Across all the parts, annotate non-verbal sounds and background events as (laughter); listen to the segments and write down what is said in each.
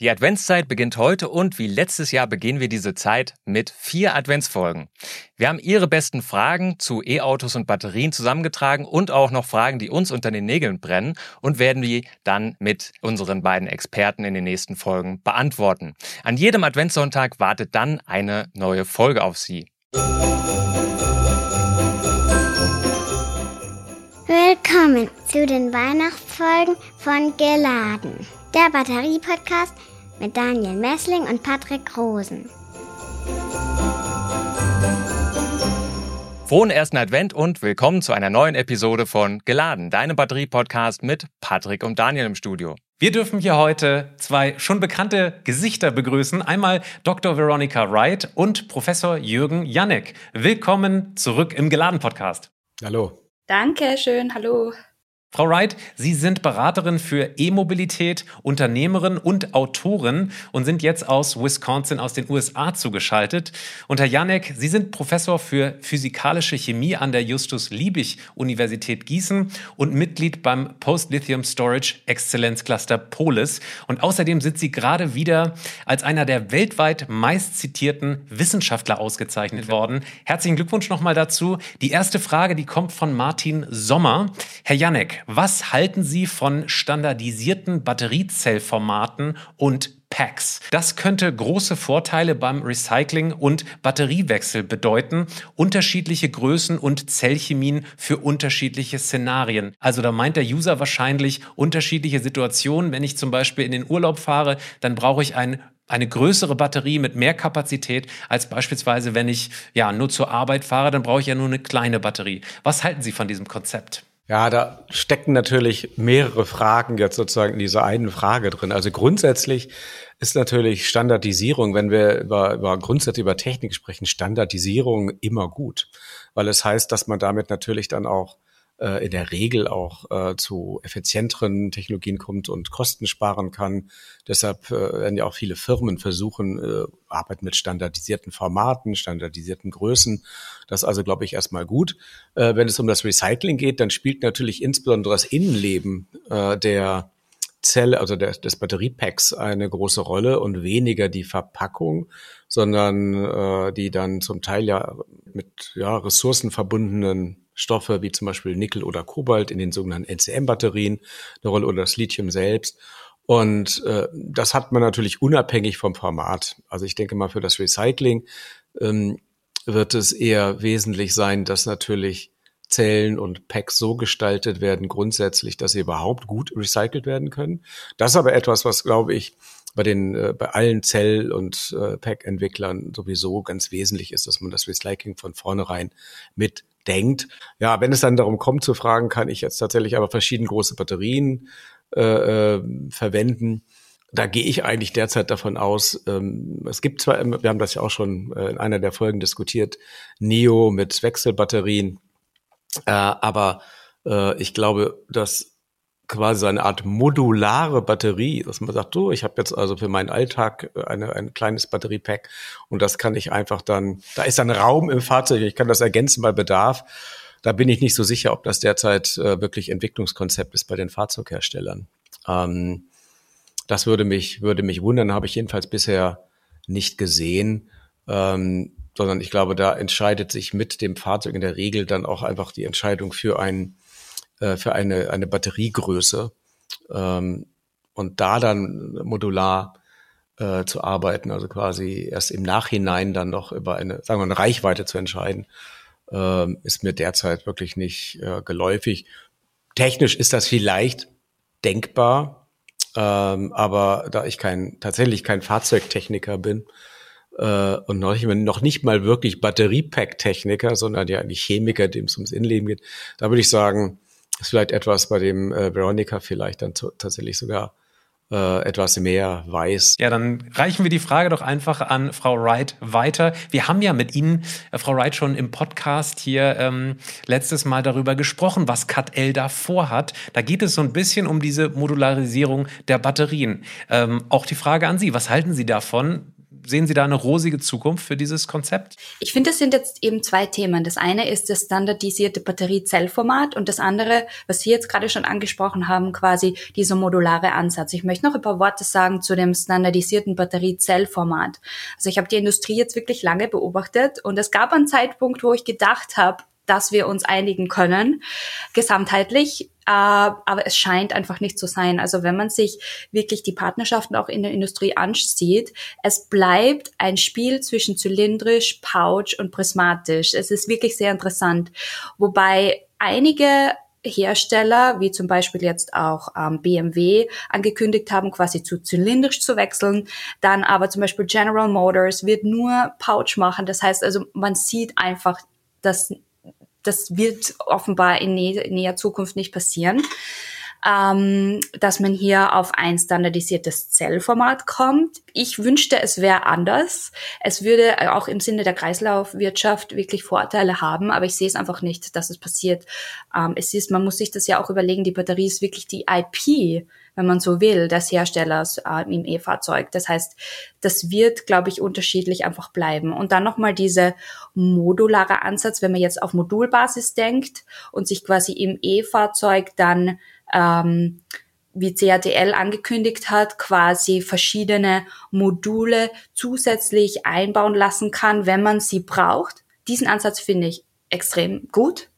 Die Adventszeit beginnt heute und wie letztes Jahr beginnen wir diese Zeit mit vier Adventsfolgen. Wir haben Ihre besten Fragen zu E-Autos und Batterien zusammengetragen und auch noch Fragen, die uns unter den Nägeln brennen und werden die dann mit unseren beiden Experten in den nächsten Folgen beantworten. An jedem Adventssonntag wartet dann eine neue Folge auf Sie. Willkommen zu den Weihnachtsfolgen von Geladen, der Batterie-Podcast mit Daniel Messling und Patrick Rosen. Frohen ersten Advent und willkommen zu einer neuen Episode von Geladen, deinem Batterie-Podcast mit Patrick und Daniel im Studio. Wir dürfen hier heute zwei schon bekannte Gesichter begrüßen. Einmal Dr. Veronica Wright und Professor Jürgen Janek. Willkommen zurück im Geladen-Podcast. Hallo. Danke schön, hallo. Frau Wright, Sie sind Beraterin für E-Mobilität, Unternehmerin und Autorin und sind jetzt aus Wisconsin aus den USA zugeschaltet. Und Herr Janek, Sie sind Professor für physikalische Chemie an der Justus-Liebig-Universität Gießen und Mitglied beim Post-Lithium Storage Exzellenzcluster Polis. Und außerdem sind Sie gerade wieder als einer der weltweit meistzitierten Wissenschaftler ausgezeichnet worden. Herzlichen Glückwunsch nochmal dazu. Die erste Frage, die kommt von Martin Sommer. Herr Janek, was halten Sie von standardisierten Batteriezellformaten und Packs. Das könnte große Vorteile beim Recycling und Batteriewechsel bedeuten. Unterschiedliche Größen und Zellchemien für unterschiedliche Szenarien. Also da meint der User wahrscheinlich unterschiedliche Situationen. Wenn ich zum Beispiel in den Urlaub fahre, dann brauche ich ein eine größere Batterie mit mehr Kapazität als beispielsweise, wenn ich ja nur zur Arbeit fahre, dann brauche ich ja nur eine kleine Batterie. Was halten Sie von diesem Konzept? Ja, da stecken natürlich mehrere Fragen jetzt sozusagen in dieser einen Frage drin. Also grundsätzlich ist natürlich Standardisierung, wenn wir über, über grundsätzlich über Technik sprechen, Standardisierung immer gut, weil es heißt, dass man damit natürlich dann auch äh, in der Regel auch äh, zu effizienteren Technologien kommt und Kosten sparen kann. Deshalb äh, werden ja auch viele Firmen versuchen, äh, arbeiten mit standardisierten Formaten, standardisierten Größen. Das ist also, glaube ich, erstmal gut. Äh, wenn es um das Recycling geht, dann spielt natürlich insbesondere das Innenleben äh, der Zelle, also der, des Batteriepacks eine große Rolle und weniger die Verpackung, sondern äh, die dann zum Teil ja mit ja, ressourcenverbundenen Stoffe wie zum Beispiel Nickel oder Kobalt in den sogenannten NCM-Batterien eine Rolle oder das Lithium selbst. Und äh, das hat man natürlich unabhängig vom Format. Also ich denke mal, für das Recycling ähm, wird es eher wesentlich sein, dass natürlich Zellen und Packs so gestaltet werden grundsätzlich, dass sie überhaupt gut recycelt werden können. Das ist aber etwas, was, glaube ich, bei den äh, bei allen Zell- und äh, Pack-Entwicklern sowieso ganz wesentlich ist, dass man das Recycling von vornherein mit denkt. Ja, wenn es dann darum kommt zu fragen, kann ich jetzt tatsächlich aber verschiedene große Batterien äh, äh, verwenden. Da gehe ich eigentlich derzeit davon aus, ähm, es gibt zwar, wir haben das ja auch schon äh, in einer der Folgen diskutiert, Neo mit Wechselbatterien, äh, aber äh, ich glaube, dass quasi eine Art modulare Batterie, dass man sagt, so, ich habe jetzt also für meinen Alltag eine, ein kleines Batteriepack und das kann ich einfach dann, da ist dann Raum im Fahrzeug, ich kann das ergänzen bei Bedarf. Da bin ich nicht so sicher, ob das derzeit äh, wirklich Entwicklungskonzept ist bei den Fahrzeugherstellern. Ähm, das würde mich, würde mich wundern, habe ich jedenfalls bisher nicht gesehen. Ähm, sondern ich glaube, da entscheidet sich mit dem Fahrzeug in der Regel dann auch einfach die Entscheidung für ein äh, für eine, eine Batteriegröße ähm, und da dann modular äh, zu arbeiten, also quasi erst im Nachhinein dann noch über eine, sagen wir, eine Reichweite zu entscheiden, äh, ist mir derzeit wirklich nicht äh, geläufig. Technisch ist das vielleicht denkbar, ähm, aber da ich kein tatsächlich kein Fahrzeugtechniker bin äh, und noch nicht, noch nicht mal wirklich Batteriepack-Techniker, sondern ja eigentlich Chemiker, dem es ums Innenleben geht, da würde ich sagen, ist vielleicht etwas, bei dem äh, Veronica vielleicht dann tatsächlich sogar äh, etwas mehr weiß. Ja, dann reichen wir die Frage doch einfach an Frau Wright weiter. Wir haben ja mit Ihnen, äh, Frau Wright, schon im Podcast hier ähm, letztes Mal darüber gesprochen, was CAT-L da vorhat. Da geht es so ein bisschen um diese Modularisierung der Batterien. Ähm, auch die Frage an Sie, was halten Sie davon? Sehen Sie da eine rosige Zukunft für dieses Konzept? Ich finde, es sind jetzt eben zwei Themen. Das eine ist das standardisierte Batteriezellformat und das andere, was Sie jetzt gerade schon angesprochen haben, quasi dieser modulare Ansatz. Ich möchte noch ein paar Worte sagen zu dem standardisierten Batteriezellformat. Also ich habe die Industrie jetzt wirklich lange beobachtet und es gab einen Zeitpunkt, wo ich gedacht habe, dass wir uns einigen können, gesamtheitlich. Äh, aber es scheint einfach nicht zu sein. Also wenn man sich wirklich die Partnerschaften auch in der Industrie ansieht, es bleibt ein Spiel zwischen zylindrisch, pouch und prismatisch. Es ist wirklich sehr interessant. Wobei einige Hersteller, wie zum Beispiel jetzt auch ähm, BMW, angekündigt haben, quasi zu zylindrisch zu wechseln. Dann aber zum Beispiel General Motors wird nur Pouch machen. Das heißt also, man sieht einfach, dass das wird offenbar in, nä näher Zukunft nicht passieren, ähm, dass man hier auf ein standardisiertes Zellformat kommt. Ich wünschte, es wäre anders. Es würde auch im Sinne der Kreislaufwirtschaft wirklich Vorteile haben, aber ich sehe es einfach nicht, dass es passiert. Ähm, es ist, man muss sich das ja auch überlegen, die Batterie ist wirklich die IP wenn man so will, des Herstellers äh, im E-Fahrzeug. Das heißt, das wird, glaube ich, unterschiedlich einfach bleiben. Und dann nochmal diese modulare Ansatz, wenn man jetzt auf Modulbasis denkt und sich quasi im E-Fahrzeug dann ähm, wie CATL angekündigt hat, quasi verschiedene Module zusätzlich einbauen lassen kann, wenn man sie braucht. Diesen Ansatz finde ich extrem gut.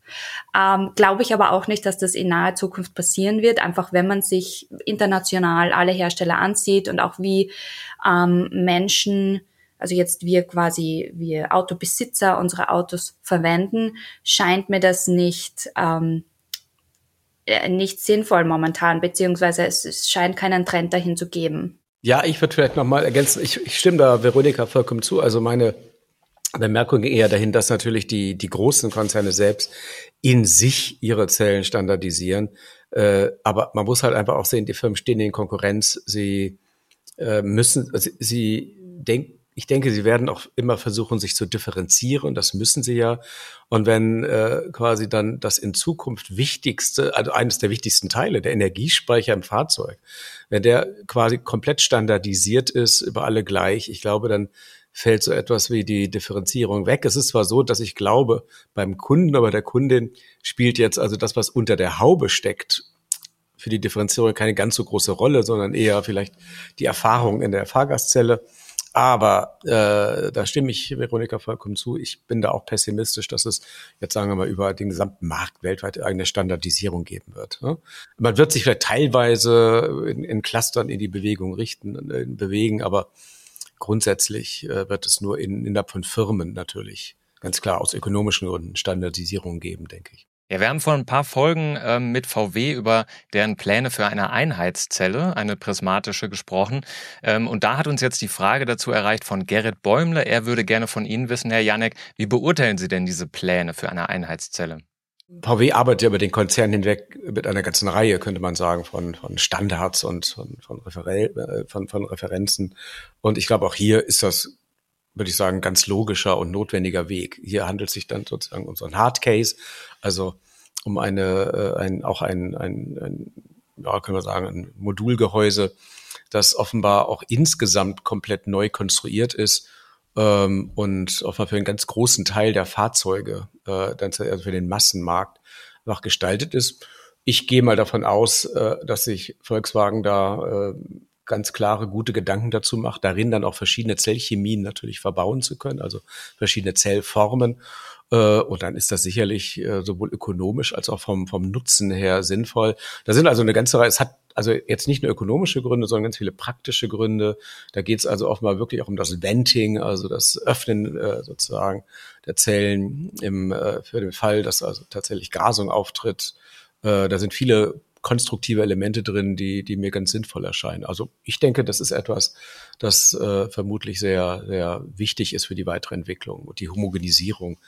Ähm, Glaube ich aber auch nicht, dass das in naher Zukunft passieren wird. Einfach wenn man sich international alle Hersteller ansieht und auch wie ähm, Menschen, also jetzt wir quasi, wir Autobesitzer unsere Autos verwenden, scheint mir das nicht, ähm, äh, nicht sinnvoll momentan, beziehungsweise es, es scheint keinen Trend dahin zu geben. Ja, ich würde vielleicht nochmal ergänzen, ich, ich stimme da Veronika vollkommen zu. Also meine Bemerkung eher dahin, dass natürlich die, die großen Konzerne selbst in sich ihre Zellen standardisieren. Äh, aber man muss halt einfach auch sehen, die Firmen stehen in Konkurrenz. Sie äh, müssen, sie, sie denken, ich denke, sie werden auch immer versuchen, sich zu differenzieren. Das müssen sie ja. Und wenn äh, quasi dann das in Zukunft wichtigste, also eines der wichtigsten Teile, der Energiespeicher im Fahrzeug, wenn der quasi komplett standardisiert ist, über alle gleich, ich glaube, dann fällt so etwas wie die Differenzierung weg. Es ist zwar so, dass ich glaube, beim Kunden, aber der Kundin spielt jetzt also das, was unter der Haube steckt, für die Differenzierung keine ganz so große Rolle, sondern eher vielleicht die Erfahrung in der Fahrgastzelle. Aber äh, da stimme ich Veronika vollkommen zu. Ich bin da auch pessimistisch, dass es jetzt sagen wir mal über den gesamten Markt weltweit eine Standardisierung geben wird. Ne? Man wird sich vielleicht teilweise in, in Clustern in die Bewegung richten, äh, bewegen, aber grundsätzlich äh, wird es nur in, innerhalb von Firmen natürlich ganz klar aus ökonomischen Gründen Standardisierung geben, denke ich. Ja, wir haben vor ein paar Folgen ähm, mit VW über deren Pläne für eine Einheitszelle, eine prismatische, gesprochen. Ähm, und da hat uns jetzt die Frage dazu erreicht von Gerrit Bäumle. Er würde gerne von Ihnen wissen, Herr Janek, wie beurteilen Sie denn diese Pläne für eine Einheitszelle? VW arbeitet ja über den Konzern hinweg mit einer ganzen Reihe, könnte man sagen, von, von Standards und von, von, Referel, äh, von, von Referenzen. Und ich glaube, auch hier ist das, würde ich sagen, ganz logischer und notwendiger Weg. Hier handelt es sich dann sozusagen um so ein Hard Case, also um eine, äh, ein, auch ein, ein, ein ja, können wir sagen, ein Modulgehäuse, das offenbar auch insgesamt komplett neu konstruiert ist ähm, und offenbar für einen ganz großen Teil der Fahrzeuge, äh, also für den Massenmarkt, noch gestaltet ist. Ich gehe mal davon aus, äh, dass sich Volkswagen da äh, ganz klare, gute Gedanken dazu macht, darin dann auch verschiedene Zellchemien natürlich verbauen zu können, also verschiedene Zellformen. Äh, und dann ist das sicherlich äh, sowohl ökonomisch als auch vom, vom Nutzen her sinnvoll. Da sind also eine ganze Reihe, es hat also jetzt nicht nur ökonomische Gründe, sondern ganz viele praktische Gründe. Da geht es also offenbar wirklich auch um das Venting, also das Öffnen äh, sozusagen der Zellen im, äh, für den Fall, dass also tatsächlich Gasung auftritt. Äh, da sind viele konstruktive Elemente drin, die, die mir ganz sinnvoll erscheinen. Also ich denke, das ist etwas, das äh, vermutlich sehr, sehr wichtig ist für die weitere Entwicklung und die Homogenisierung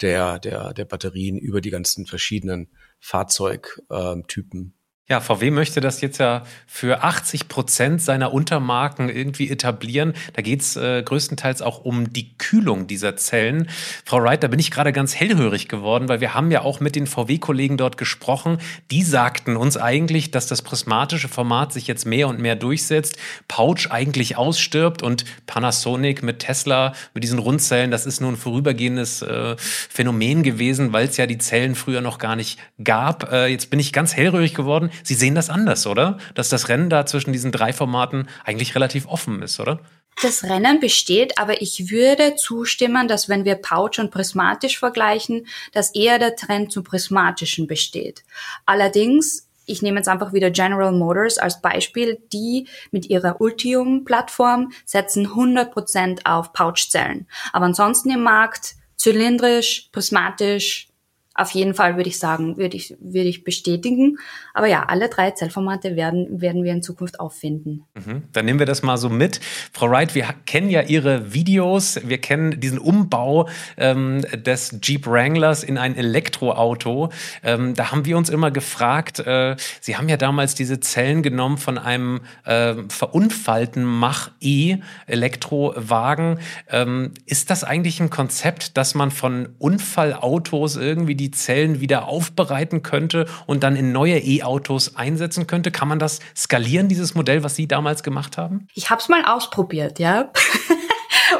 der, der, der Batterien über die ganzen verschiedenen Fahrzeugtypen Ja, VW möchte das jetzt ja für 80 Prozent seiner Untermarken irgendwie etablieren. Da geht es äh, größtenteils auch um die Kühlung dieser Zellen. Frau Wright, da bin ich gerade ganz hellhörig geworden, weil wir haben ja auch mit den VW-Kollegen dort gesprochen. Die sagten uns eigentlich, dass das prismatische Format sich jetzt mehr und mehr durchsetzt, Pouch eigentlich ausstirbt und Panasonic mit Tesla, mit diesen Rundzellen, das ist nur ein vorübergehendes äh, Phänomen gewesen, weil es ja die Zellen früher noch gar nicht gab. Äh, jetzt bin ich ganz hellhörig geworden. Sie sehen das anders, oder? Dass das Rennen da zwischen diesen drei Formaten eigentlich relativ offen ist, oder? Das Rennen besteht, aber ich würde zustimmen, dass wenn wir Pouch und prismatisch vergleichen, dass eher der Trend zum prismatischen besteht. Allerdings ich nehme jetzt einfach wieder General Motors als Beispiel, die mit ihrer Ultium-Plattform setzen 100% auf Pouchzellen. Aber ansonsten im Markt zylindrisch, prismatisch, auf jeden Fall würde ich sagen, würde ich, würde ich bestätigen. Aber ja, alle drei Zellformate werden, werden wir in Zukunft auffinden. Mhm. Dann nehmen wir das mal so mit. Frau Wright, wir kennen ja Ihre Videos. Wir kennen diesen Umbau ähm, des Jeep Wranglers in ein Elektroauto. Ähm, da haben wir uns immer gefragt, äh, Sie haben ja damals diese Zellen genommen von einem äh, verunfallten Mach-E Elektrowagen. Ähm, ist das eigentlich ein Konzept, dass man von Unfallautos irgendwie die Zellen wieder aufbereiten könnte und dann in neue E-Autos einsetzen könnte? Kann man das skalieren, dieses Modell, was Sie damals gemacht haben? Ich habe es mal ausprobiert, ja. (laughs)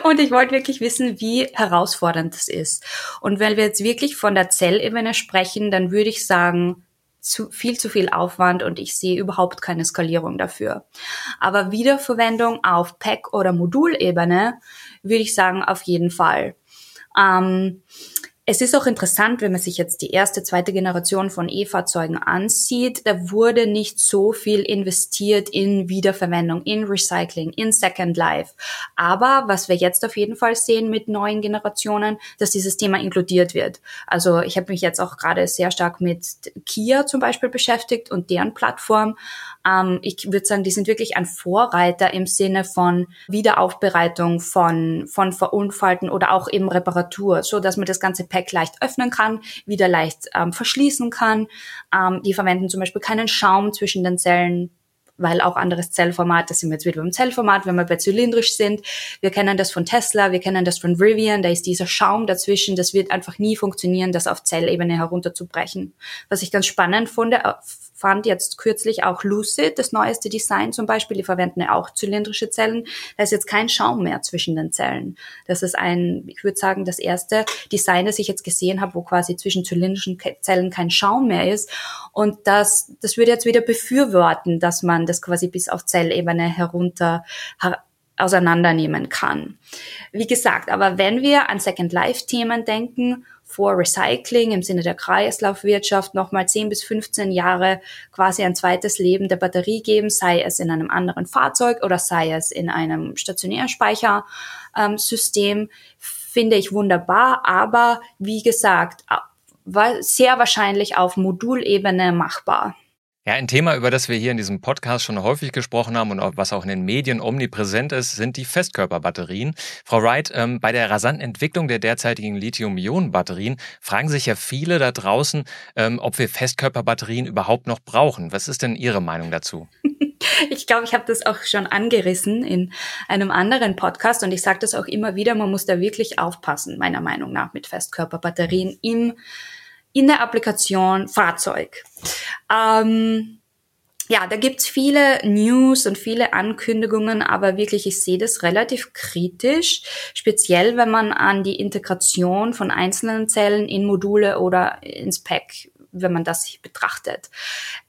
Und ich wollte wirklich wissen, wie herausfordernd das ist. Und wenn wir jetzt wirklich von der Zellebene sprechen, dann würde ich sagen, zu, viel zu viel Aufwand und ich sehe überhaupt keine Skalierung dafür. Aber Wiederverwendung auf Pack- oder Modulebene würde ich sagen, auf jeden Fall. Ähm, es ist auch interessant, wenn man sich jetzt die erste, zweite Generation von E-Fahrzeugen ansieht, da wurde nicht so viel investiert in Wiederverwendung, in Recycling, in Second Life. Aber was wir jetzt auf jeden Fall sehen mit neuen Generationen, dass dieses Thema inkludiert wird. Also ich habe mich jetzt auch gerade sehr stark mit Kia zum Beispiel beschäftigt und deren Plattform. Ähm, ich würde sagen, die sind wirklich ein Vorreiter im Sinne von Wiederaufbereitung von, von Verunfallten oder auch eben Reparatur, so dass man das ganze Pack leicht öffnen kann, wieder leicht ähm, verschließen kann. Ähm, die verwenden zum Beispiel keinen Schaum zwischen den Zellen, weil auch anderes Zellformat, das sind wir jetzt wieder beim Zellformat, wenn wir bei zylindrisch sind. Wir kennen das von Tesla, wir kennen das von Rivian, da ist dieser Schaum dazwischen, das wird einfach nie funktionieren, das auf Zellebene herunterzubrechen. Was ich ganz spannend fand, äh, fand jetzt kürzlich auch Lucid, das neueste Design zum Beispiel, die verwenden ja auch zylindrische Zellen. Da ist jetzt kein Schaum mehr zwischen den Zellen. Das ist ein, ich würde sagen, das erste Design, das ich jetzt gesehen habe, wo quasi zwischen zylindrischen Zellen kein Schaum mehr ist. Und das, das würde jetzt wieder befürworten, dass man das quasi bis auf Zellebene herunter auseinandernehmen kann. Wie gesagt, aber wenn wir an Second Life Themen denken, vor Recycling im Sinne der Kreislaufwirtschaft nochmal 10 bis 15 Jahre quasi ein zweites Leben der Batterie geben, sei es in einem anderen Fahrzeug oder sei es in einem stationären Speichersystem, finde ich wunderbar, aber wie gesagt, sehr wahrscheinlich auf Modulebene machbar. Ja, ein Thema, über das wir hier in diesem Podcast schon häufig gesprochen haben und was auch in den Medien omnipräsent ist, sind die Festkörperbatterien. Frau Wright, ähm, bei der rasanten Entwicklung der derzeitigen Lithium-Ionen-Batterien fragen sich ja viele da draußen, ähm, ob wir Festkörperbatterien überhaupt noch brauchen. Was ist denn Ihre Meinung dazu? (laughs) Ich glaube, ich habe das auch schon angerissen in einem anderen Podcast und ich sage das auch immer wieder, man muss da wirklich aufpassen, meiner Meinung nach, mit Festkörperbatterien im in der Applikation Fahrzeug. Ähm, ja, da gibt's viele News und viele Ankündigungen, aber wirklich, ich sehe das relativ kritisch, speziell wenn man an die Integration von einzelnen Zellen in Module oder ins Pack wenn man das betrachtet.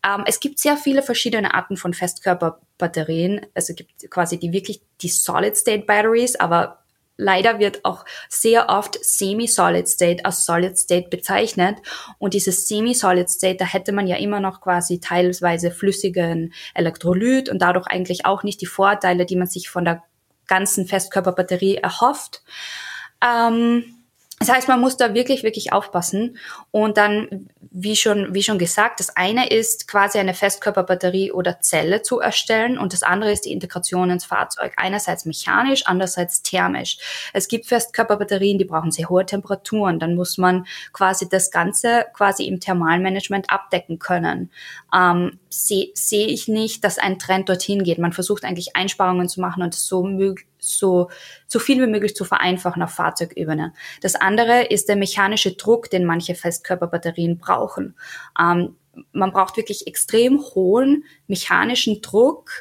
Ähm, es gibt sehr viele verschiedene Arten von Festkörperbatterien. Also es gibt quasi die wirklich die Solid-State Batteries, aber Leider wird auch sehr oft Semi-Solid State als Solid State bezeichnet. Und dieses Semi-Solid State, da hätte man ja immer noch quasi teilweise flüssigen Elektrolyt und dadurch eigentlich auch nicht die Vorteile, die man sich von der ganzen Festkörperbatterie erhofft. Ähm, das heißt, man muss da wirklich, wirklich aufpassen. Und dann, wie schon, wie schon gesagt, das eine ist quasi eine Festkörperbatterie oder Zelle zu erstellen und das andere ist die Integration ins Fahrzeug. Einerseits mechanisch, andererseits thermisch. Es gibt Festkörperbatterien, die brauchen sehr hohe Temperaturen. Dann muss man quasi das Ganze quasi im Thermalmanagement abdecken können. Ähm, sehe seh ich nicht, dass ein Trend dorthin geht. Man versucht eigentlich Einsparungen zu machen und so, so, so viel wie möglich zu vereinfachen auf Fahrzeugebene. Das andere ist der mechanische Druck, den manche Festkörperbatterien brauchen. Ähm, man braucht wirklich extrem hohen mechanischen Druck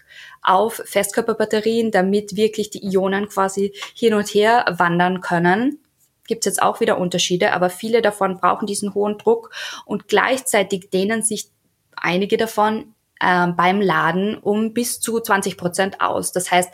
auf Festkörperbatterien, damit wirklich die Ionen quasi hin und her wandern können. Gibt es jetzt auch wieder Unterschiede, aber viele davon brauchen diesen hohen Druck und gleichzeitig dehnen sich einige davon äh, beim Laden um bis zu 20 Prozent aus. Das heißt,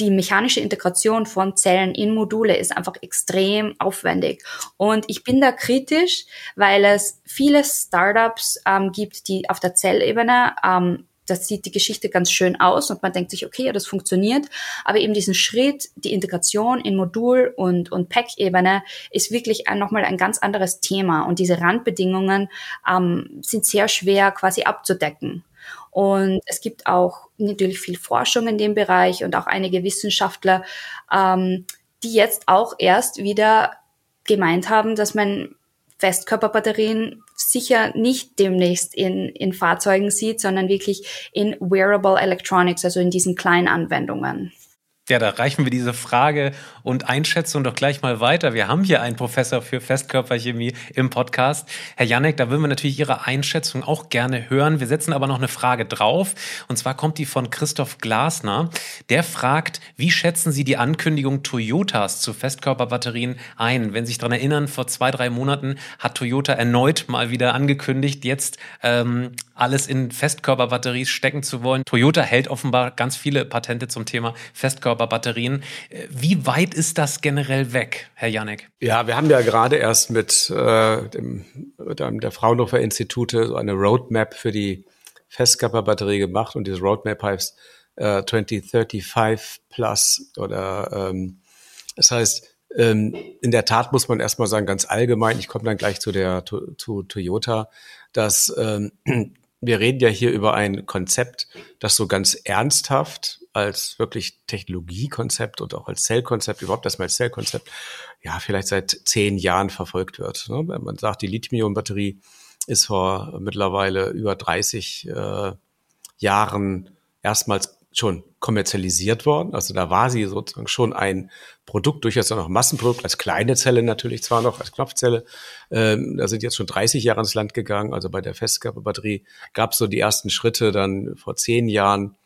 die mechanische Integration von Zellen in Module ist einfach extrem aufwendig. Und ich bin da kritisch, weil es viele Startups ähm, gibt, die auf der Zellebene ähm, das sieht die Geschichte ganz schön aus und man denkt sich, okay, ja, das funktioniert. Aber eben diesen Schritt, die Integration in Modul- und, und Pack-Ebene ist wirklich ein, nochmal ein ganz anderes Thema. Und diese Randbedingungen ähm, sind sehr schwer quasi abzudecken. Und es gibt auch natürlich viel Forschung in dem Bereich und auch einige Wissenschaftler, ähm, die jetzt auch erst wieder gemeint haben, dass man Festkörperbatterien sicher nicht demnächst in, in Fahrzeugen sieht, sondern wirklich in Wearable Electronics, also in diesen kleinen Anwendungen. Ja, da reichen wir diese Frage und Einschätzung doch gleich mal weiter. Wir haben hier einen Professor für Festkörperchemie im Podcast. Herr Janek, da würden wir natürlich Ihre Einschätzung auch gerne hören. Wir setzen aber noch eine Frage drauf. Und zwar kommt die von Christoph Glasner. Der fragt, wie schätzen Sie die Ankündigung Toyotas zu Festkörperbatterien ein? Wenn Sie sich daran erinnern, vor zwei, drei Monaten hat Toyota erneut mal wieder angekündigt, jetzt ähm, alles in Festkörperbatteries stecken zu wollen. Toyota hält offenbar ganz viele Patente zum Thema Festkörperbatterien. Äh, wie weit ist das generell weg, Herr Janek? Ja, wir haben ja gerade erst mit, äh, dem, der Fraunhofer Institute so eine Roadmap für die Festkörperbatterie gemacht und diese Roadmap heißt äh, 2035 Plus oder ähm, das heißt, ähm, in der Tat muss man erstmal sagen, ganz allgemein, ich komme dann gleich zu der zu, zu Toyota, dass ähm, (clears throat) wir reden ja hier über ein Konzept, das so ganz ernsthaft als wirklich Technologiekonzept und auch als Zellkonzept, überhaupt erstmal als Zellkonzept, ja, vielleicht seit zehn Jahren verfolgt wird. Ne? Wenn man sagt, die Lithium-Ionen-Batterie ist vor mittlerweile über 30 äh, Jahren erstmals schon kommerzialisiert worden. Also da war sie sozusagen schon ein Produkt, durchaus auch noch Massenprodukt, als kleine Zelle natürlich zwar noch, als Knopfzelle. Ähm, da sind jetzt schon 30 Jahre ins Land gegangen. Also bei der Festkörperbatterie gab es so die ersten Schritte dann vor zehn Jahren.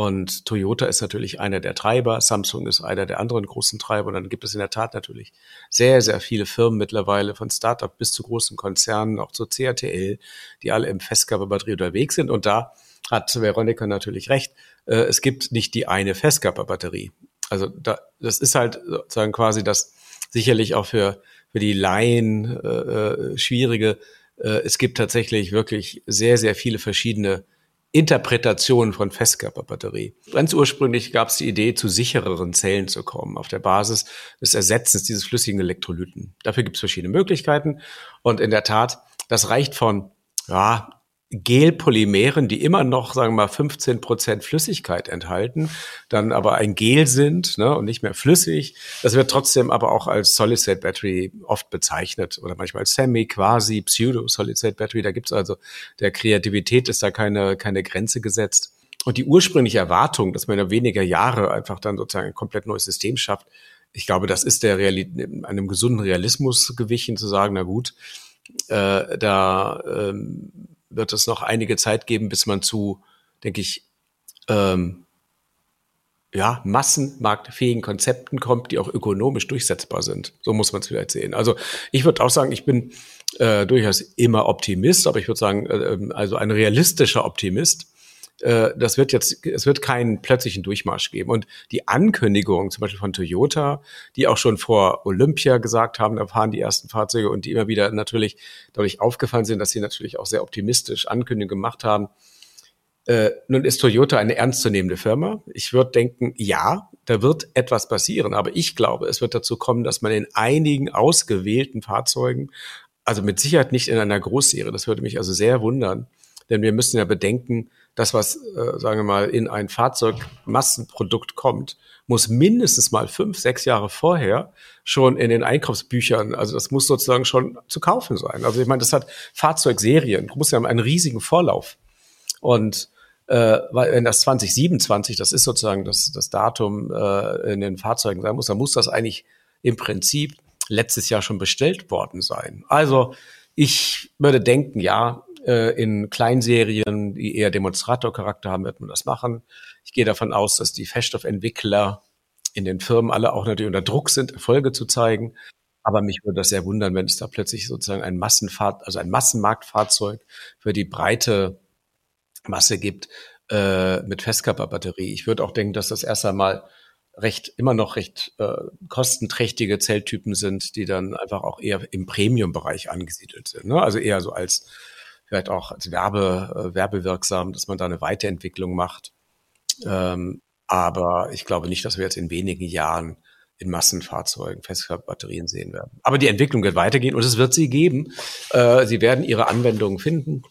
Und Toyota ist natürlich einer der Treiber, Samsung ist einer der anderen großen Treiber. Und dann gibt es in der Tat natürlich sehr, sehr viele Firmen mittlerweile, von Startup bis zu großen Konzernen, auch zur CATL, die alle im Festkörperbatterie unterwegs sind. Und da hat Veronika natürlich recht. Äh, es gibt nicht die eine Festkörperbatterie. Also da, das ist halt sozusagen quasi das sicherlich auch für, für die Laien äh, äh schwierige. Äh, es gibt tatsächlich wirklich sehr, sehr viele verschiedene Interpretationen von Festkörperbatterie. Ganz ursprünglich gab es die Idee, zu sichereren Zellen zu kommen, auf der Basis des Ersetzens dieses flüssigen Elektrolyten. Dafür gibt es verschiedene Möglichkeiten. Und in der Tat, das reicht von ja, Gelpolymeren, die immer noch, sagen wir mal, 15 Prozent Flüssigkeit enthalten, dann aber ein Gel sind ne, und nicht mehr flüssig. Das wird trotzdem aber auch als Solid-State Battery oft bezeichnet oder manchmal als Semi, quasi, Pseudo-Solid-State Battery. Da gibt's also, der Kreativität ist da keine, keine Grenze gesetzt. Und die ursprüngliche Erwartung, dass man in weniger Jahre einfach dann sozusagen ein komplett neues System schafft, ich glaube, das ist der Reali einem gesunden Realismus gewichen, zu sagen, na gut, äh, da ähm, wird es noch einige Zeit geben, bis man zu, denke ich, ähm, ja, massenmarktfähigen Konzepten kommt, die auch ökonomisch durchsetzbar sind. So muss man es vielleicht sehen. Also ich würde auch sagen, ich bin äh, durchaus immer Optimist, aber ich würde sagen, äh, ähm, also ein realistischer Optimist äh, das wird jetzt, es wird keinen plötzlichen Durchmarsch geben. Und die Ankündigung zum Beispiel von Toyota, die auch schon vor Olympia gesagt haben, da fahren die ersten Fahrzeuge und die immer wieder natürlich dadurch aufgefallen sind, dass sie natürlich auch sehr optimistisch Ankündigungen gemacht haben. Äh, nun ist Toyota eine ernstzunehmende Firma. Ich würde denken, ja, da wird etwas passieren, aber ich glaube, es wird dazu kommen, dass man in einigen ausgewählten Fahrzeugen, also mit Sicherheit nicht in einer Großserie, das würde mich also sehr wundern, denn wir müssen ja bedenken, das, was, äh, sagen wir mal, in ein Fahrzeugmassenprodukt kommt, muss mindestens mal fünf, sechs Jahre vorher schon in den Einkaufsbüchern, also das muss sozusagen schon zu kaufen sein. Also ich meine, das hat Fahrzeugserien, muss ja einen riesigen Vorlauf. Und äh, weil wenn das 2027, das ist sozusagen das, das Datum äh, in den Fahrzeugen sein muss, dann muss das eigentlich im Prinzip letztes Jahr schon bestellt worden sein. Also ich würde denken, ja, äh, in Kleinserien, die eher Demonstratorcharakter haben, wird man das machen. Ich gehe davon aus, dass die Feststoffentwickler in den Firmen alle auch natürlich unter Druck sind, Erfolge zu zeigen. Aber mich würde das sehr wundern, wenn es da plötzlich sozusagen ein Massenfahrt, also ein Massenmarktfahrzeug für die breite Masse gibt äh, mit Festkörperbatterie. Ich würde auch denken, dass das erst einmal recht immer noch recht äh, kostenträchtige Zelltypen sind, die dann einfach auch eher im Premium-Bereich angesiedelt sind. Ne? Also eher so als vielleicht auch als Werbe, äh, werbewirksam, dass man da eine Weiterentwicklung macht. Ähm, aber ich glaube nicht, dass wir jetzt in wenigen Jahren in Massenfahrzeugen Festkörperbatterien sehen werden. Aber die Entwicklung wird weitergehen und es wird sie geben. Äh, sie werden ihre Anwendungen finden.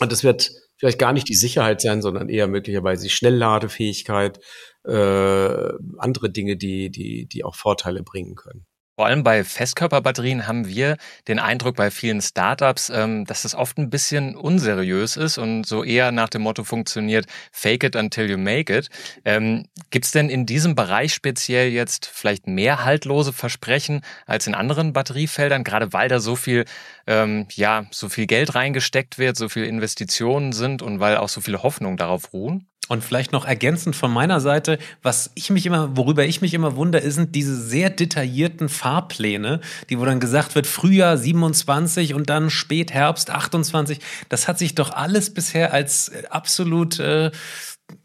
Und es wird vielleicht gar nicht die Sicherheit sein, sondern eher möglicherweise die Schnellladefähigkeit, äh, andere Dinge, die, die, die auch Vorteile bringen können. Vor allem bei Festkörperbatterien haben wir den Eindruck bei vielen Startups, ähm, dass es oft ein bisschen unseriös ist und so eher nach dem Motto funktioniert, fake it until you make it. Ähm, Gibt es denn in diesem Bereich speziell jetzt vielleicht mehr haltlose Versprechen als in anderen Batteriefeldern, gerade weil da so viel, ähm, ja, so viel Geld reingesteckt wird, so viel Investitionen sind und weil auch so viele Hoffnungen darauf ruhen? Und vielleicht noch ergänzend von meiner Seite, was ich mich immer, worüber ich mich immer wundere, sind diese sehr detaillierten Fahrpläne, die wo dann gesagt wird, Frühjahr 27 und dann Spätherbst 28. Das hat sich doch alles bisher als absolut äh,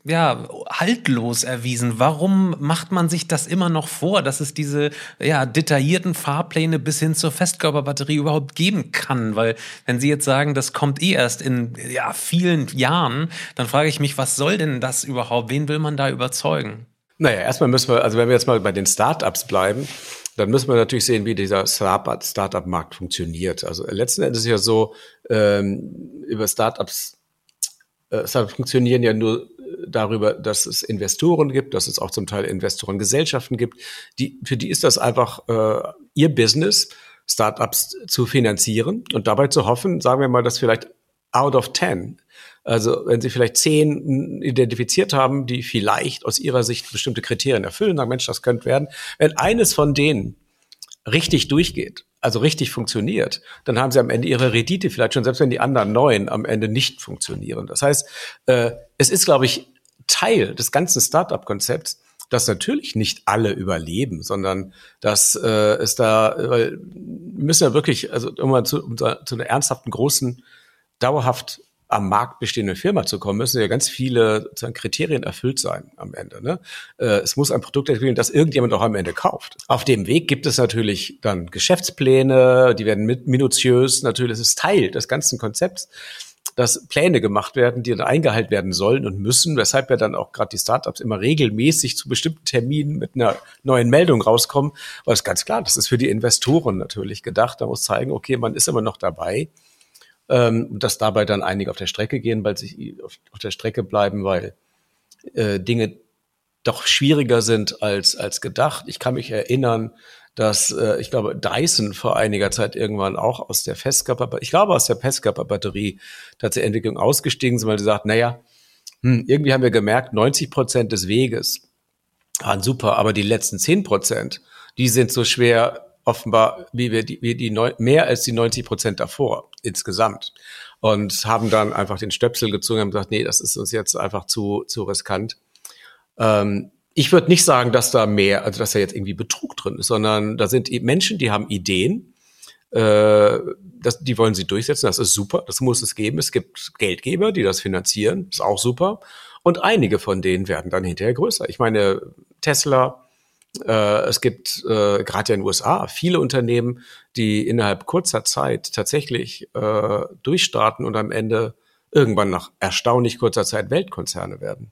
ja, haltlos erwiesen. Warum macht man sich das immer noch vor, dass es diese ja, detaillierten Fahrpläne bis hin zur Festkörperbatterie überhaupt geben kann? Weil wenn Sie jetzt sagen, das kommt eh erst in ja, vielen Jahren, dann frage ich mich, was soll denn das überhaupt? Wen will man da überzeugen? Naja, erstmal müssen wir, also wenn wir jetzt mal bei den Startups bleiben, dann müssen wir natürlich sehen, wie dieser Startup-Markt funktioniert. Also letzten Endes ist ja so, ähm, über Startups, äh, Startups funktionieren ja nur darüber, dass es Investoren gibt, dass es auch zum Teil Investorengesellschaften gibt. Die, für die ist das einfach äh, ihr Business, Startups zu finanzieren und dabei zu hoffen, sagen wir mal, dass vielleicht out of ten, also wenn sie vielleicht zehn identifiziert haben, die vielleicht aus ihrer Sicht bestimmte Kriterien erfüllen, sagen, Mensch, das könnte werden. Wenn eines von denen richtig durchgeht, also richtig funktioniert, dann haben sie am Ende ihre Rendite vielleicht schon, selbst wenn die anderen neun am Ende nicht funktionieren. Das heißt, äh, es ist, glaube ich, Teil des ganzen Startup-Konzepts, dass natürlich nicht alle überleben, sondern dass äh, es da, weil wir müssen ja wirklich, also um zu, um zu einer ernsthaften, großen, dauerhaft am Markt bestehenden Firma zu kommen, müssen ja ganz viele Kriterien erfüllt sein am Ende. Ne? Äh, es muss ein Produkt entwickeln, das irgendjemand auch am Ende kauft. Auf dem Weg gibt es natürlich dann Geschäftspläne, die werden mit minutiös, natürlich, ist Teil des ganzen Konzepts dass Pläne gemacht werden, die dann eingehalten werden sollen und müssen, weshalb ja dann auch gerade die Startups immer regelmäßig zu bestimmten Terminen mit einer neuen Meldung rauskommen, weil es ganz klar, das ist für die Investoren natürlich gedacht. Da muss zeigen, okay, man ist immer noch dabei. Ähm, dass dabei dann einige auf der Strecke gehen, weil sie auf, auf der Strecke bleiben, weil äh, Dinge doch schwieriger sind als, als gedacht. Ich kann mich erinnern, dass äh, ich glaube Dyson vor einiger Zeit irgendwann auch aus der Festkörper, ich glaube aus der Festkörperbatterie tatsächlich Entwicklung ausgestiegen sind, weil sie sagt, naja, hm, irgendwie haben wir gemerkt, 90 Prozent des Weges waren super, aber die letzten 10 Prozent, die sind so schwer offenbar wie wir die, wie die neun, mehr als die 90 Prozent davor insgesamt und haben dann einfach den Stöpsel gezogen und gesagt, nee, das ist uns jetzt einfach zu zu riskant. Ähm, ich würde nicht sagen, dass da mehr, also dass da jetzt irgendwie Betrug drin ist, sondern da sind Menschen, die haben Ideen, äh, das, die wollen sie durchsetzen, das ist super, das muss es geben. Es gibt Geldgeber, die das finanzieren, ist auch super. Und einige von denen werden dann hinterher größer. Ich meine, Tesla, äh, es gibt äh, gerade in den USA viele Unternehmen, die innerhalb kurzer Zeit tatsächlich äh, durchstarten und am Ende irgendwann nach erstaunlich kurzer Zeit Weltkonzerne werden.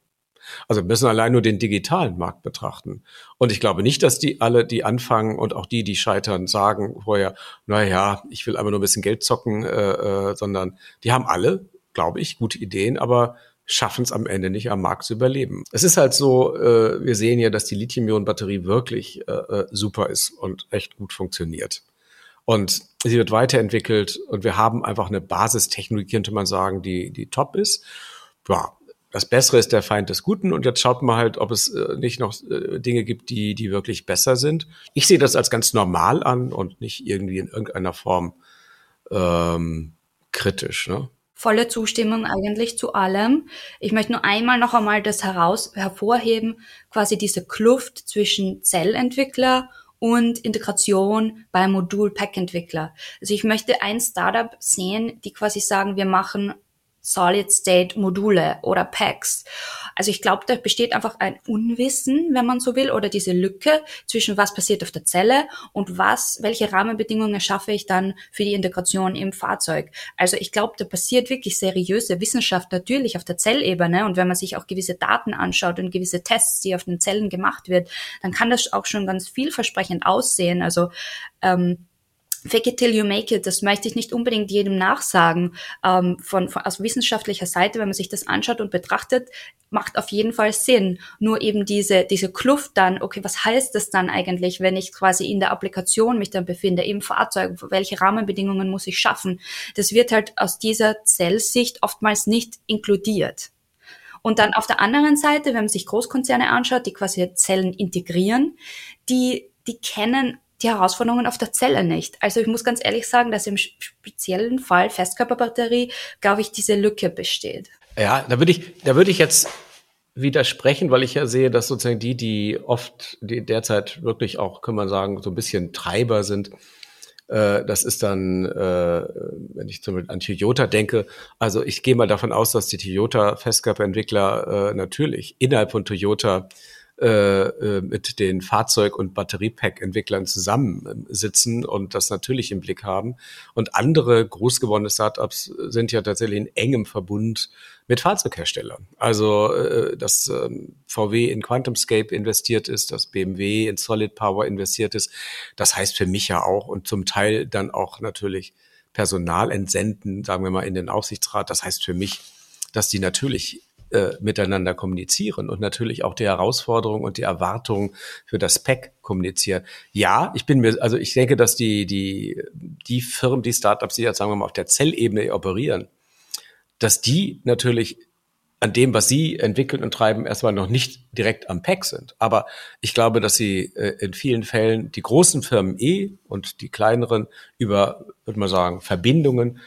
Also wir müssen allein nur den digitalen Markt betrachten. Und ich glaube nicht, dass die alle, die anfangen und auch die, die scheitern, sagen vorher, na ja, ich will einfach nur ein bisschen Geld zocken, äh, äh, sondern die haben alle, glaube ich, gute Ideen, aber schaffen es am Ende nicht am Markt zu überleben. Es ist halt so, äh, wir sehen ja, dass die Lithium-Ionen-Batterie wirklich äh, äh super ist und echt gut funktioniert. Und sie wird weiterentwickelt und wir haben einfach eine Basistechnologie, könnte man sagen, die, die top ist. ja, das Bessere ist der Feind des Guten und jetzt schaut man halt, ob es äh, nicht noch äh, Dinge gibt, die, die wirklich besser sind. Ich sehe das als ganz normal an und nicht irgendwie in irgendeiner Form ähm, kritisch. Ne? Volle Zustimmung eigentlich zu allem. Ich möchte nur einmal noch einmal das heraus hervorheben, quasi diese Kluft zwischen Zellentwickler und Integration bei Modul-Pack-Entwickler. Also ich möchte ein Startup sehen, die quasi sagen, wir machen Solid-State-Module oder Packs. Also ich glaube, da besteht einfach ein Unwissen, wenn man so will, oder diese Lücke zwischen was passiert auf der Zelle und was, welche Rahmenbedingungen schaffe ich dann für die Integration im Fahrzeug. Also ich glaube, da passiert wirklich seriöse Wissenschaft natürlich auf der Zellebene und wenn man sich auch gewisse Daten anschaut und gewisse Tests, die auf den Zellen gemacht wird, dann kann das auch schon ganz vielversprechend aussehen. Also ähm, Fake it till you make it, das möchte ich nicht unbedingt jedem nachsagen. Ähm, von, von, aus wissenschaftlicher Seite, wenn man sich das anschaut und betrachtet, macht auf jeden Fall Sinn. Nur eben diese, diese Kluft dann, okay, was heißt das dann eigentlich, wenn ich quasi in der Applikation mich dann befinde, im Fahrzeug, welche Rahmenbedingungen muss ich schaffen? Das wird halt aus dieser Zellsicht oftmals nicht inkludiert. Und dann auf der anderen Seite, wenn man sich Großkonzerne anschaut, die quasi Zellen integrieren, die, die kennen die Herausforderungen auf der Zelle nicht. Also ich muss ganz ehrlich sagen, dass im speziellen Fall Festkörperbatterie, glaube ich, diese Lücke besteht. Ja, da würde ich, da würde ich jetzt widersprechen, weil ich ja sehe, dass sozusagen die, die oft die derzeit wirklich auch, kann man sagen, so ein bisschen Treiber sind, äh, das ist dann, äh, wenn ich zum Beispiel an Toyota denke, also ich gehe mal davon aus, dass die Toyota-Festkörperentwickler äh, natürlich innerhalb von Toyota äh, äh, mit den Fahrzeug- und Batteriepack-Entwicklern zusammensitzen und das natürlich im Blick haben. Und andere groß gewordene Startups sind ja tatsächlich in engem Verbund mit Fahrzeugherstellern. Also äh, dass ähm, VW in QuantumScape investiert ist, dass BMW in Solid Power investiert ist, das heißt für mich ja auch und zum Teil dann auch natürlich Personal entsenden, sagen wir mal, in den Aufsichtsrat. Das heißt für mich, dass die natürlich äh, miteinander kommunizieren und natürlich auch die Herausforderungen und die Erwartungen für das PEC kommunizieren. Ja, ich bin mir, also ich denke, dass die, die, die Firmen, die Startups, die jetzt sagen wir mal auf der Zellebene operieren, dass die natürlich an dem, was sie entwickeln und treiben, erstmal noch nicht direkt am Pack sind. Aber ich glaube, dass sie äh, in vielen Fällen die großen Firmen eh und die kleineren über, würde man sagen, Verbindungen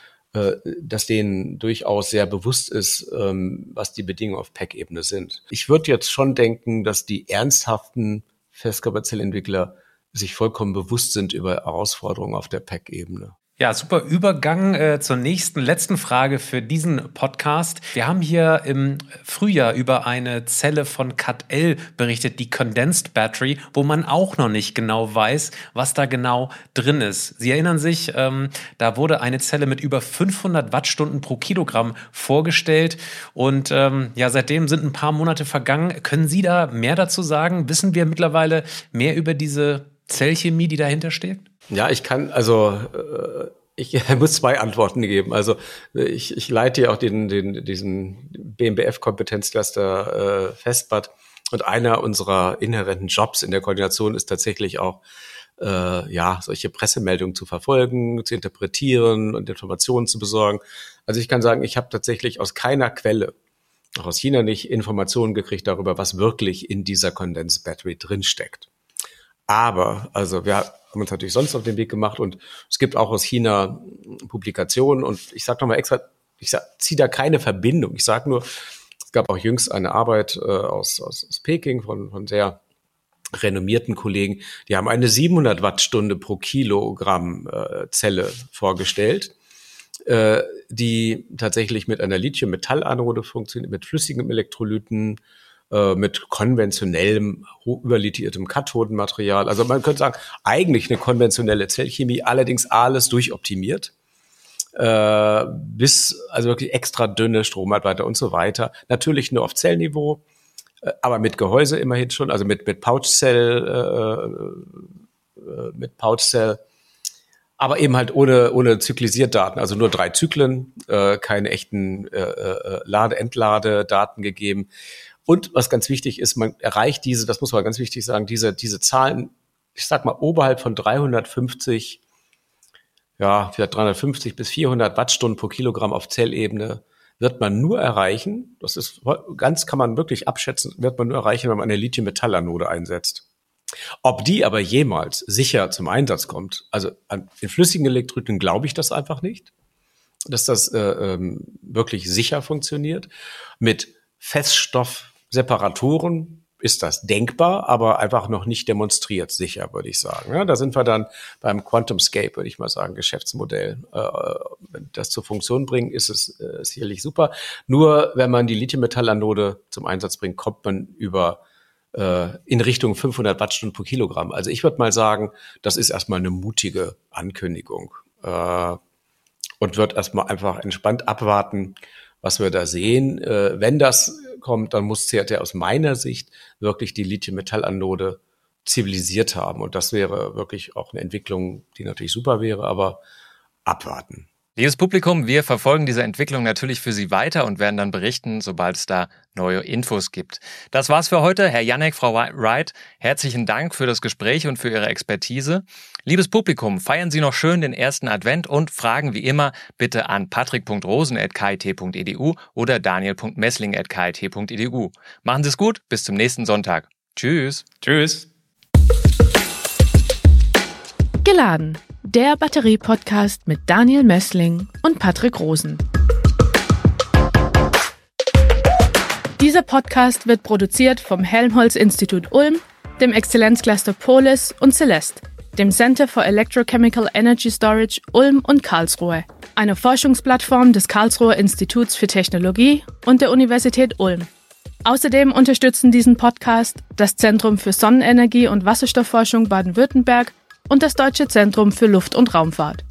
dass denen durchaus sehr bewusst ist, ähm, was die Bedingungen auf Pack-Ebene sind. Ich würde jetzt schon denken, dass die ernsthaften Festkörperzellentwickler sich vollkommen bewusst sind über Herausforderungen auf der Pack-Ebene. Ja, super Übergang äh, zur nächsten, letzten Frage für diesen Podcast. Wir haben hier im Frühjahr über eine Zelle von CAT-L berichtet, die Condensed Battery, wo man auch noch nicht genau weiß, was da genau drin ist. Sie erinnern sich, ähm, da wurde eine Zelle mit über 500 Wattstunden pro Kilogramm vorgestellt und ähm, ja, seitdem sind ein paar Monate vergangen. Können Sie da mehr dazu sagen? Wissen wir mittlerweile mehr über diese Zellchemie, die dahinter steht? Ja, ich kann, also äh, ich (laughs) muss zwei Antworten geben. Also ich, ich leite ja auch den, den, diesen BMBF-Kompetenzcluster äh, Festbad. Und einer unserer inhärenten Jobs in der Koordination ist tatsächlich auch, äh, ja, solche Pressemeldungen zu verfolgen, zu interpretieren und Informationen zu besorgen. Also ich kann sagen, ich habe tatsächlich aus keiner Quelle, auch aus China nicht, Informationen gekriegt darüber, was wirklich in dieser Condensed Battery drinsteckt. Aber, also wir haben uns natürlich sonst auf den Weg gemacht und es gibt auch aus China Publikationen und ich sage nochmal extra, ich ziehe da keine Verbindung. Ich sage nur, es gab auch jüngst eine Arbeit äh, aus, aus, aus Peking von, von sehr renommierten Kollegen, die haben eine 700 Wattstunde pro Kilogramm äh, Zelle vorgestellt, äh, die tatsächlich mit einer Lithium-Metall-Anode funktioniert, mit flüssigem Elektrolyten, äh, mit konventionellem, überlitiertem Kathodenmaterial. Also man könnte sagen, eigentlich eine konventionelle Zellchemie, allerdings alles durchoptimiert. Äh, bis also wirklich extra dünne Stromableiter und so weiter. Natürlich nur auf Zellniveau, äh, aber mit Gehäuse immerhin schon, also mit, mit Pouchzell, äh, äh, mit Pouchzell, aber eben halt ohne, ohne Zyklisiert-Daten, also nur drei Zyklen, äh, keine echten äh, Lade-Entlade-Daten gegeben. Und was ganz wichtig ist, man erreicht diese, das muss man ganz wichtig sagen, diese, diese Zahlen, ich sag mal, oberhalb von 350, ja, vielleicht 350 bis 400 Wattstunden pro Kilogramm auf Zellebene wird man nur erreichen, das ist ganz, kann man wirklich abschätzen, wird man nur erreichen, wenn man eine Lithium-Metall-Anode einsetzt. Ob die aber jemals sicher zum Einsatz kommt, also in flüssigen Elektrolyten glaube ich das einfach nicht, dass das äh, ähm, wirklich sicher funktioniert. Mit Feststoffseparatoren ist das denkbar, aber einfach noch nicht demonstriert sicher, würde ich sagen. Ja, da sind wir dann beim QuantumScape, würde ich mal sagen, Geschäftsmodell. Äh, wenn das zur Funktion bringen, ist es äh, sicherlich super. Nur wenn man die Lithium-Metall-Anode zum Einsatz bringt, kommt man über äh, in Richtung 500 Wattstunden pro Kilogramm. Also ich würde mal sagen, das ist erstmal eine mutige Ankündigung äh, und wird erstmal einfach entspannt abwarten, was wir da sehen. Äh, wenn das kommt, dann muss CRT aus meiner Sicht wirklich die Lithium-Metall-Anode zivilisiert haben. Und das wäre wirklich auch eine Entwicklung, die natürlich super wäre, aber abwarten. Liebes Publikum, wir verfolgen diese Entwicklung natürlich für Sie weiter und werden dann berichten, sobald es da neue Infos gibt. Das war's für heute. Herr Janek, Frau Wright, herzlichen Dank für das Gespräch und für Ihre Expertise. Liebes Publikum, feiern Sie noch schön den ersten Advent und Fragen wie immer bitte an patrick.rosen.kit.edu oder daniel.messling.kit.edu. Machen Sie es gut, bis zum nächsten Sonntag. Tschüss. Tschüss. Geladen der Batterie-Podcast mit Daniel Messling und Patrick Rosen. Dieser Podcast wird produziert vom Helmholtz-Institut Ulm, dem Exzellenzcluster Polis und Celeste, dem Center for Electrochemical Energy Storage Ulm und Karlsruhe, einer Forschungsplattform des Karlsruher Instituts für Technologie und der Universität Ulm. Außerdem unterstützen diesen Podcast das Zentrum für Sonnenenergie und Wasserstoffforschung Baden-Württemberg und das Deutsche Zentrum für Luft- und Raumfahrt.